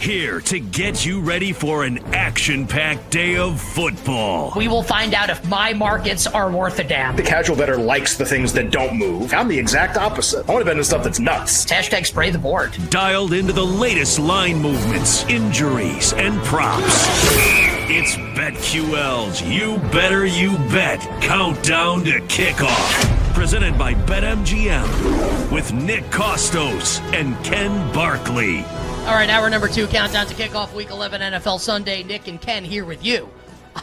here to get you ready for an action packed day of football. We will find out if my markets are worth a damn. The casual bettor likes the things that don't move. I'm the exact opposite. I want to bet on stuff that's nuts. Hashtag spray the board. Dialed into the latest line movements, injuries, and props. It's BetQL's You Better You Bet Countdown to Kickoff. Presented by BetMGM with Nick Kostos and Ken Barkley. All right, hour number two, countdown to kickoff week 11 NFL Sunday. Nick and Ken here with you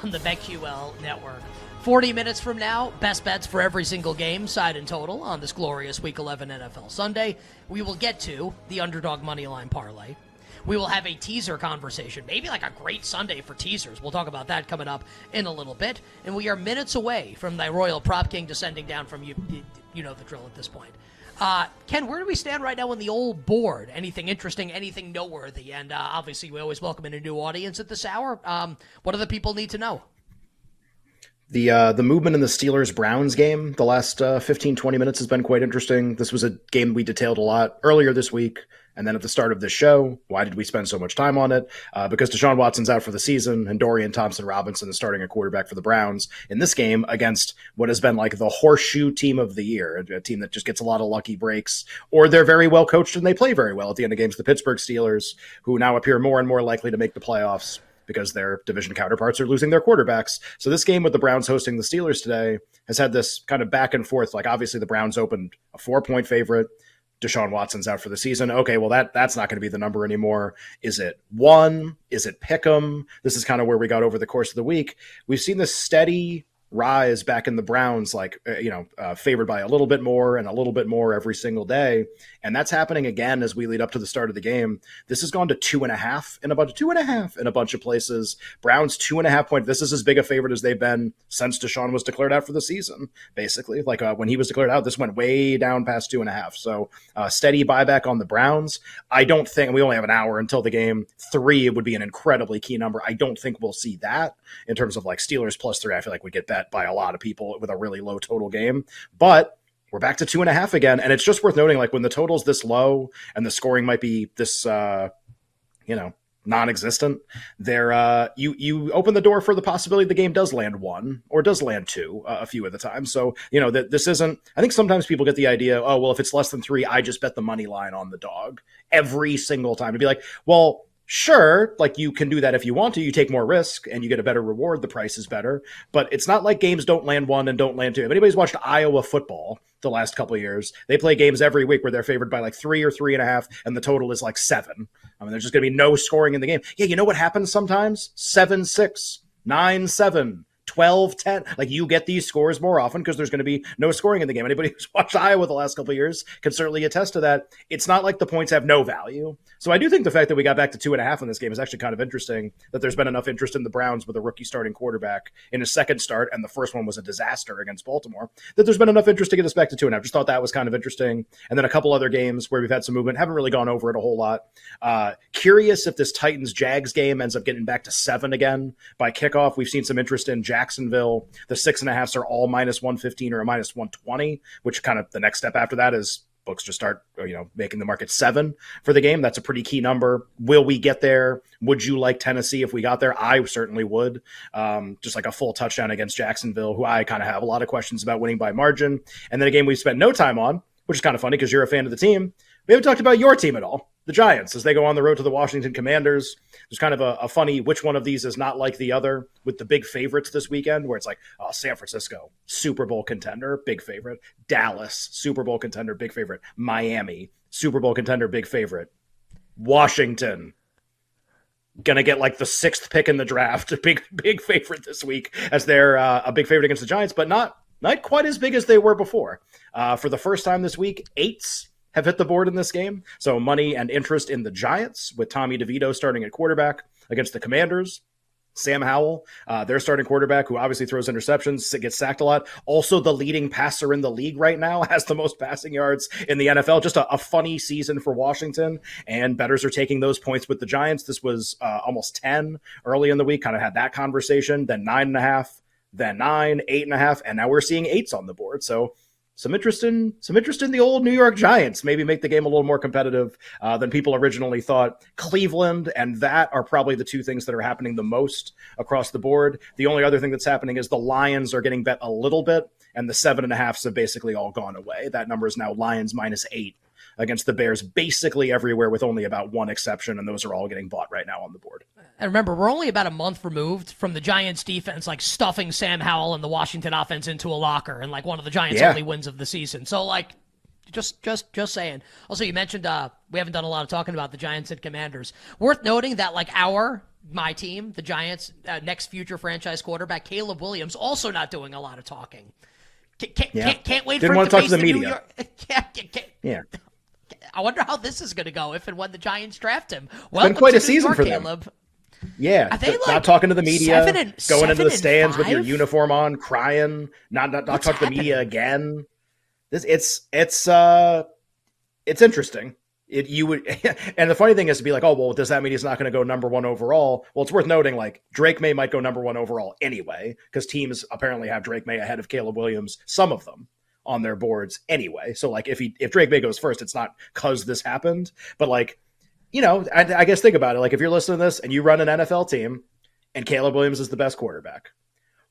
on the BetQL network. 40 minutes from now, best bets for every single game, side and total, on this glorious week 11 NFL Sunday. We will get to the underdog money line parlay. We will have a teaser conversation, maybe like a great Sunday for teasers. We'll talk about that coming up in a little bit. And we are minutes away from the Royal Prop King descending down from you. You know the drill at this point. Uh, Ken, where do we stand right now on the old board? Anything interesting, anything noteworthy? And uh, obviously, we always welcome in a new audience at this hour. Um, what do the people need to know? The uh, the movement in the Steelers Browns game the last uh, 15, 20 minutes has been quite interesting. This was a game we detailed a lot earlier this week. And then at the start of this show, why did we spend so much time on it? Uh, because Deshaun Watson's out for the season, and Dorian Thompson Robinson is starting a quarterback for the Browns in this game against what has been like the horseshoe team of the year, a, a team that just gets a lot of lucky breaks, or they're very well coached and they play very well at the end of games. The Pittsburgh Steelers, who now appear more and more likely to make the playoffs because their division counterparts are losing their quarterbacks. So this game with the Browns hosting the Steelers today has had this kind of back and forth. Like obviously the Browns opened a four point favorite. Deshaun Watson's out for the season. Okay, well that that's not going to be the number anymore. Is it one? Is it pick'em? This is kind of where we got over the course of the week. We've seen this steady rise back in the Browns, like uh, you know, uh, favored by a little bit more and a little bit more every single day, and that's happening again as we lead up to the start of the game. This has gone to two and a half in a bunch of two and a half in a bunch of places. Browns two and a half point. This is as big a favorite as they've been since Deshaun was declared out for the season. Basically, like uh, when he was declared out, this went way down past two and a half. So uh, steady buyback on the Browns. I don't think we only have an hour until the game. Three would be an incredibly key number. I don't think we'll see that in terms of like Steelers plus three. I feel like we get bet by a lot of people with a really low total game. But we're back to two and a half again. And it's just worth noting, like when the total's this low and the scoring might be this, uh, you know, non-existent there uh you you open the door for the possibility the game does land one or does land two uh, a few of the time so you know that this isn't i think sometimes people get the idea oh well if it's less than three i just bet the money line on the dog every single time to be like well Sure, like you can do that if you want to. You take more risk and you get a better reward. The price is better, but it's not like games don't land one and don't land two. If anybody's watched Iowa football the last couple years, they play games every week where they're favored by like three or three and a half, and the total is like seven. I mean, there's just going to be no scoring in the game. Yeah, you know what happens sometimes? Seven, six, nine, seven, 12 10 like you get these scores more often because there's going to be no scoring in the game. Anybody who's watched iowa the last couple years can certainly attest to that. It's not like the points have no value. So i do think the fact that we got back to two and a half in this game is actually kind of interesting that there's been enough interest in the browns with a rookie starting quarterback in his second start and the first one was a disaster against baltimore that there's been enough interest to get us back to two and a half. Just thought that was kind of interesting. And then a couple other games where we've had some movement haven't really gone over it a whole lot. Uh, curious if this titans jags game ends up getting back to seven again by kickoff. We've seen some interest in jack Jacksonville. The six and a halfs are all minus 115 or a minus 120, which kind of the next step after that is books just start you know making the market seven for the game. That's a pretty key number. Will we get there? Would you like tennessee if we got there? I certainly would. Um, just like a full touchdown against jacksonville who i kind of have a lot of questions about winning by margin. And then a game we spent no time on which is kind of funny because you're a fan of the team. We haven't talked about your team at all the Giants as they go on the road to the Washington Commanders. There's kind of a, a, funny which one of these is not like the other with the big favorites this weekend, where it's like, oh, San Francisco, Super Bowl contender, big favorite. Dallas, Super Bowl contender, big favorite. Miami, Super Bowl contender, big favorite. Washington, gonna get like the sixth pick in the draft, big big favorite this week as they're uh, a big favorite against the Giants, but not not quite as big as they were before. Uh, for the first time this week, eights have hit the board in this game. So money and interest in the Giants with Tommy DeVito starting at quarterback against the Commanders. Sam Howell, uh, their starting quarterback, who obviously throws interceptions, gets sacked a lot. Also, the leading passer in the league right now has the most passing yards in the NFL. Just a, a funny season for Washington, and bettors are taking those points with the Giants. This was uh, almost 10 early in the week, kind of had that conversation, then nine and a half, then nine, eight and a half, and now we're seeing eights on the board. So some interest in some interest in the old New York Giants. Maybe make the game a little more competitive uh, than people originally thought. Cleveland and that are probably the two things that are happening the most across the board. The only other thing that's happening is the Lions are getting bet a little bit, and the seven and a halfs have basically all gone away. That number is now Lions minus eight against the Bears basically everywhere, with only about one exception, and those are all getting bought right now on the board. And remember, we're only about a month removed from the Giants defense like stuffing Sam Howell and the Washington offense into a locker and like one of the Giants' yeah. only wins of the season. So like just just just saying. Also, you mentioned uh we haven't done a lot of talking about the Giants and Commanders. Worth noting that like our my team, the Giants' uh, next future franchise quarterback Caleb Williams, also not doing a lot of talking. Can't, yeah. can't, can't wait Didn't for want to talk to the, the media. yeah, yeah. I wonder how this is going to go if and when the Giants draft him. Well, been quite a season for them. Caleb. Yeah, Are they like not talking to the media, and, going into the stands with your uniform on, crying, not not, not talking to the media again. This it's it's uh it's interesting. It you would and the funny thing is to be like, oh well, does that mean he's not going to go number one overall? Well, it's worth noting like Drake Maye might go number one overall anyway because teams apparently have Drake Maye ahead of Caleb Williams. Some of them on their boards anyway. So like if he if Drake Maye goes first, it's not because this happened, but like you know, I, I guess think about it. Like if you're listening to this and you run an NFL team and Caleb Williams is the best quarterback,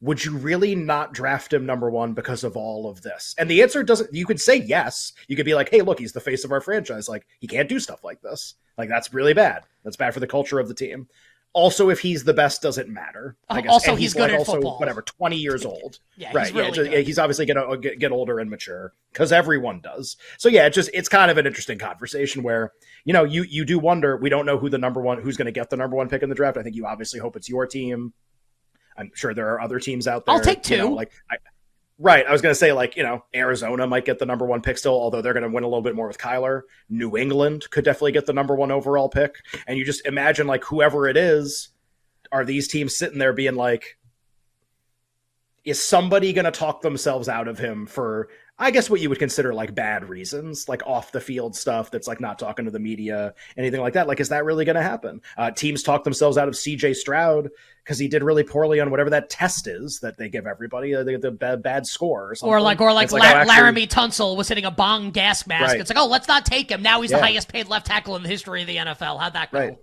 would you really not draft him number one because of all of this? And the answer doesn't, you could say yes. You could be like, hey, look, he's the face of our franchise. Like, he can't do stuff like this. Like, that's really bad. That's bad for the culture of the team. Also, if he's the best, doesn't matter. I guess. Also, he's, he's, good like at also, football. Whatever, twenty years old. yeah, right. Really yeah, he's obviously gonna uh, get, get older and mature because everyone does. So yeah, it just it's kind of an interesting conversation where you know you you do wonder. We don't know who the number one who's going to get the number one pick in the draft. I think you obviously hope it's your team. I'm sure there are other teams out there. I'll take two. You know, like I, Right. I was going to say, like, you know, Arizona might get the number one pick still, although they're going to win a little bit more with Kyler. New England could definitely get the number one overall pick. And you just imagine, like, whoever it is, are these teams sitting there being like, is somebody going to talk themselves out of him for, I guess, what you would consider like bad reasons, like off the field stuff that's like not talking to the media, anything like that? Like, is that really going to happen? Uh, teams talk themselves out of CJ Stroud because he did really poorly on whatever that test is that they give everybody, uh, the, the bad, bad score or Or like, or like, like La- actually... Laremy Tunsil was hitting a bong gas mask. Right. It's like, oh, let's not take him. Now he's yeah. the highest paid left tackle in the history of the NFL. How'd that go? Right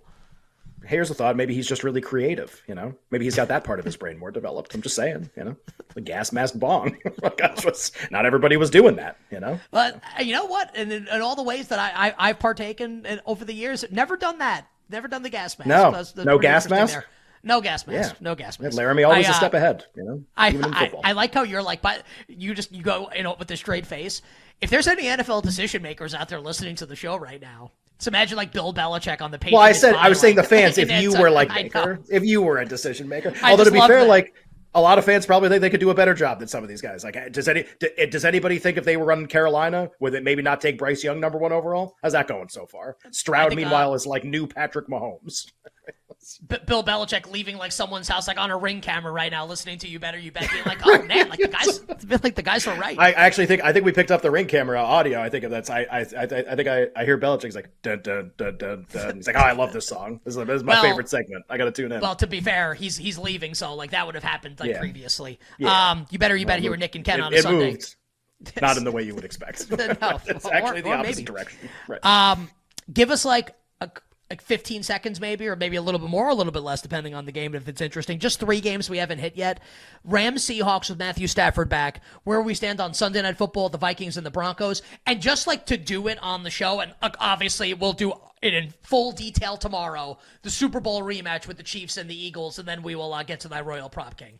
here's a thought. Maybe he's just really creative. You know, maybe he's got that part of his brain more developed. I'm just saying. You know, the gas mask bong. Gosh, not everybody was doing that. You know. But uh, you know what? And in, in, all the ways that I, I have partaken in, over the years, never done that. Never done the gas mask. No, that's, that's no gas mask. There. No gas mask. Yeah. No gas mask. Laremy always I, uh, a step ahead. You know, I, I, I like how you're like, but you just you go you know with a straight face. If there's any NFL decision makers out there listening to the show right now, so imagine like Bill Belichick on the page. Well, I said I was saying the fans. If you were like Baker, if you were a decision maker. Although to be fair, that. like a lot of fans probably think they could do a better job than some of these guys. Like, does any does anybody think if they were running Carolina, would it maybe not take Bryce Young number one overall? How's that going so far? Stroud, think, meanwhile, uh, is like new Patrick Mahomes. B- Bill Belichick leaving like someone's house, like on a ring camera right now, listening to you better, you bet, being like, oh man, like the guys, like the guys are right. I actually think I think we picked up the ring camera audio. I think that's I I I, I think I, I hear Belichick's like dun dun dun dun dun. He's like, oh, I love this song. This is, this is my well, favorite segment. I got to tune in. Well, to be fair, he's he's leaving, so like that would have happened like yeah. previously. Yeah. Um, you better you better well, hear Nick and Ken it, on a Sunday. Moved. Not in the way you would expect. no, it's actually or, the or opposite maybe. direction. Right. Um, give us like a, like 15 seconds maybe or maybe a little bit more a little bit less depending on the game if it's interesting. Just three games we haven't hit yet. Rams seahawks with matthew stafford back where we stand on sunday night football the vikings and the broncos. And just like to do it on the show and uh, obviously we'll do it in full detail tomorrow the super bowl rematch with the chiefs and the eagles and then we will uh, get to that royal prop king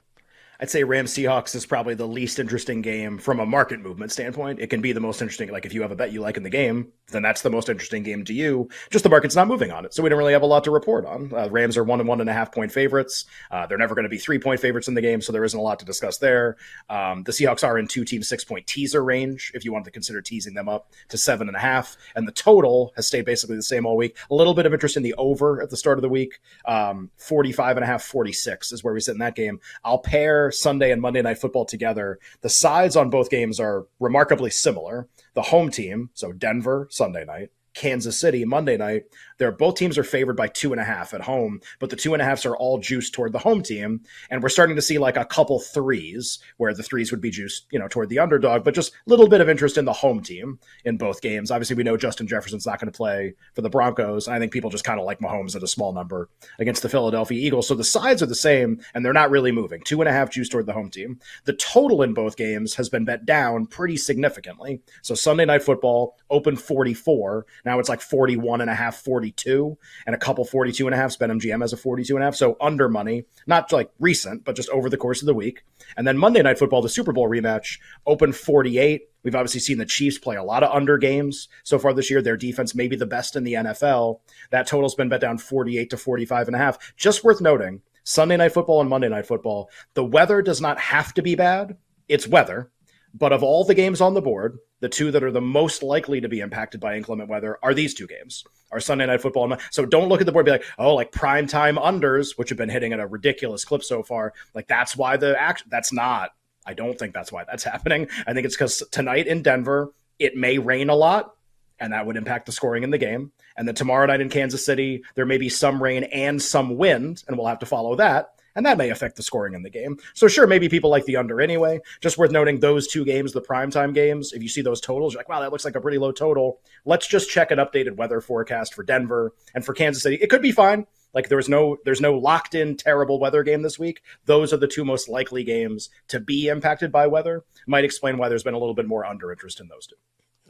I'd say Rams Seahawks is probably the least interesting game from a market movement standpoint. It can be the most interesting. Like if you have a bet you like in the game, then that's the most interesting game to you. Just the market's not moving on it, so we don't really have a lot to report on. Uh, Rams are one and one and a half point favorites. Uh, they're never going to be three point favorites in the game, so there isn't a lot to discuss there. Um, the Seahawks are in two team six point teaser range if you wanted to consider teasing them up to seven and a half, and the total has stayed basically the same all week. A little bit of interest in the over at the start of the week. Um, 45 and a half, 46 is where we sit in that game. I'll pair Sunday and Monday Night Football together, the sides on both games are remarkably similar. The home team, so Denver Sunday night, Kansas City Monday night. They're both teams are favored by two and a half at home, but the two and a halfs are all juiced toward the home team. And we're starting to see like a couple threes where the threes would be juiced, you know, toward the underdog, but just a little bit of interest in the home team in both games. Obviously, we know Justin Jefferson's not going to play for the Broncos. I think people just kind of like Mahomes at a small number against the Philadelphia Eagles. So the sides are the same and they're not really moving. Two and a half juiced toward the home team. The total in both games has been bet down pretty significantly. So Sunday night football open 44. Now it's like 41 and a half, 42 and a couple 42 and a half. BetMGM has a 42 and a half. So under money, not like recent, but just over the course of the week. And then Monday Night Football, the Super Bowl rematch, open 48. We've obviously seen the Chiefs play a lot of under games so far this year. Their defense may be the best in the NFL. That total's been bet down 48 to 45 and a half. Just worth noting, Sunday Night Football and Monday Night Football, the weather does not have to be bad. It's weather. But of all the games on the board, the two that are the most likely to be impacted by inclement weather are these two games are Sunday night football. So don't look at the board be like, oh, like prime time unders, which have been hitting at a ridiculous clip so far. Like that's why the action. That's not. I don't think that's why that's happening. I think it's because tonight in Denver it may rain a lot, and that would impact the scoring in the game. And then tomorrow night in Kansas City there may be some rain and some wind, and we'll have to follow that and that may affect the scoring in the game. So sure, maybe people like the under anyway. Just worth noting those two games, the primetime games, if you see those totals, you're like, wow, that looks like a pretty low total. Let's just check an updated weather forecast for Denver and for Kansas City. It could be fine. Like there's no there's no locked in terrible weather game this week. Those are the two most likely games to be impacted by weather. Might explain why there's been a little bit more under interest in those two.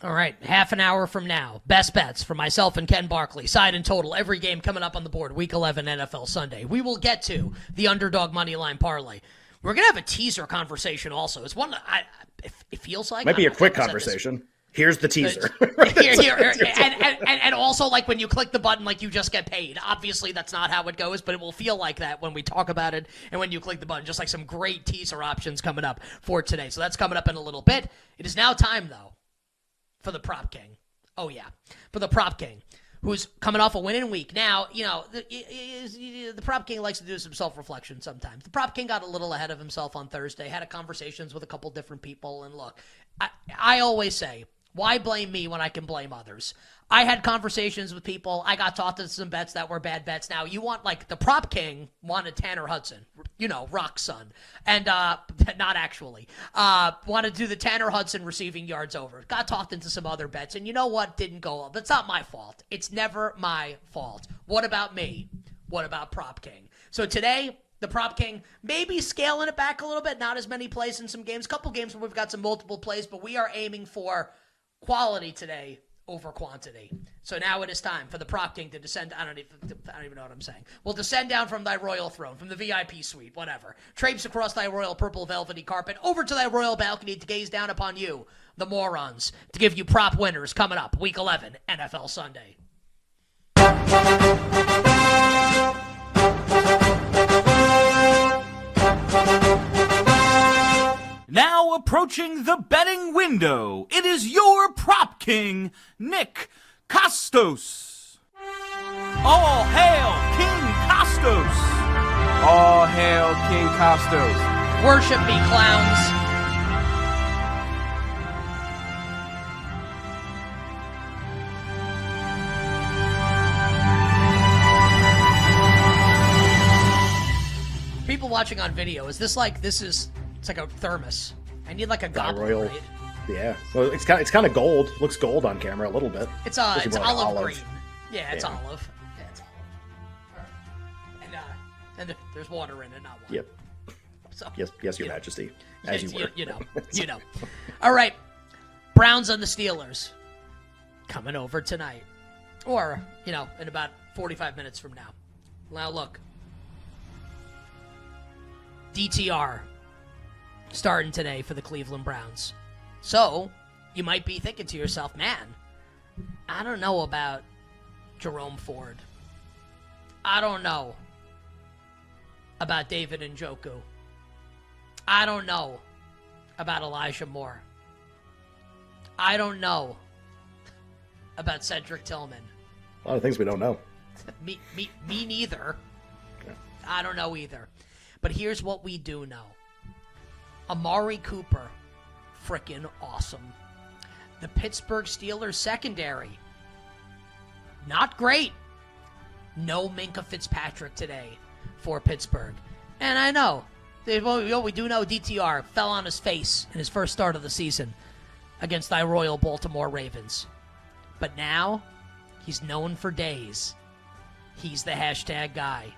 All right, half an hour from now, best bets for myself and Ken Barkley. Side and total, every game coming up on the board. Week 11 NFL Sunday. We will get to the underdog money line parlay. We're gonna have a teaser conversation also. It's one I, it feels like might be a quick conversation. Here's the teaser. here, here, and, and, and, also like when you click the button, like you just get paid. Obviously, that's not how it goes, but it will feel like that when we talk about it and when you click the button. Just like some great teaser options coming up for today. So that's coming up in a little bit. It is now time though for the prop king. Oh yeah, for the prop king, who's coming off a winning week. Now, you know, the, the prop king likes to do some self reflection sometimes. The prop king got a little ahead of himself on Thursday. Had a conversations with a couple different people, and look, I, I always say, why blame me when I can blame others? I had conversations with people. I got taught to some bets that were bad bets. Now you want like the prop king wanted Tanner Hudson, you know, Rock's son, and uh, not actually uh, wanted to do the Tanner Hudson receiving yards over. Got talked into some other bets, and you know what? Didn't go up. That's not my fault. It's never my fault. What about me? What about prop king? So today the prop king maybe scaling it back a little bit not as many plays in some games couple games where we've got some multiple plays but we are aiming for quality today over quantity. So now it is time for the prop king to descend. I don't even, I don't even know what I'm saying. Will descend down from thy royal throne, from the VIP suite, whatever. Traipse across thy royal purple velvety carpet, over to thy royal balcony to gaze down upon you, the morons, to give you prop winners coming up, Week 11, NFL Sunday. Now approaching the betting window, it is your prop king, Nick Kostos. All hail King Kostos! All hail King Kostos. Worship me, clowns. People watching on video, is this like this is it's like a thermos. I need like a goblet, Royal. right? Yeah. Well, it's kind of, it's kind of gold. Looks gold on camera a little bit. It's uh, it's olive, like olive, green. Yeah, it's yeah. olive. Yeah, it's olive. And uh, and there's water in it, not wine. Yep. So, yes, yes, Your Majesty, know, as you, you, you know, you know. All right, Browns and the Steelers coming over tonight, or you know, in about 45 minutes from now. Now look, DTR starting today for the Cleveland Browns. So, you might be thinking to yourself, man, I don't know about Jerome Ford. I don't know about David and Njoku. I don't know about Elijah Moore. I don't know about Cedric Tillman. A lot of things we don't know. me, me, me neither. I don't know either. But here's what we do know Amari Cooper, freaking awesome. The Pittsburgh Steelers secondary, not great. No Minkah Fitzpatrick today for Pittsburgh. And I know, we do know DTR fell on his face in his first start of the season against thy Royal Baltimore Ravens. But now, he's known for days. He's the hashtag guy.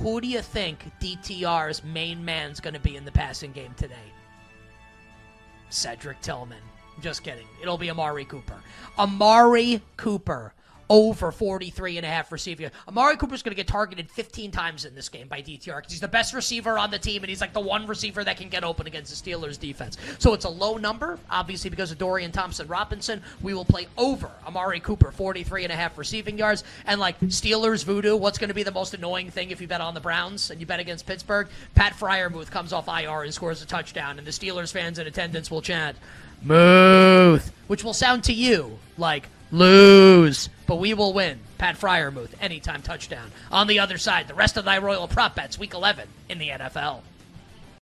Who do you think DTR's main man's going to be in the passing game today? Cedric Tillman. Just kidding. It'll be Amari Cooper. Amari Cooper over 43 and a half receiving. Amari Cooper's going to get targeted 15 times in this game by DTR because he's the best receiver on the team and he's like the one receiver that can get open against the Steelers defense. So it's a low number, obviously because of Dorian Thompson Robinson. We will play over Amari Cooper 43 and a half receiving yards and like Steelers voodoo. What's going to be the most annoying thing if you bet on the Browns and you bet against Pittsburgh? Pat Freiermuth comes off IR and scores a touchdown and the Steelers fans in attendance will chant Muth, which will sound to you like lose, but we will win. Pat Freiermuth, anytime touchdown. On the other side, the rest of thy Royal prop bets, week 11 in the NFL.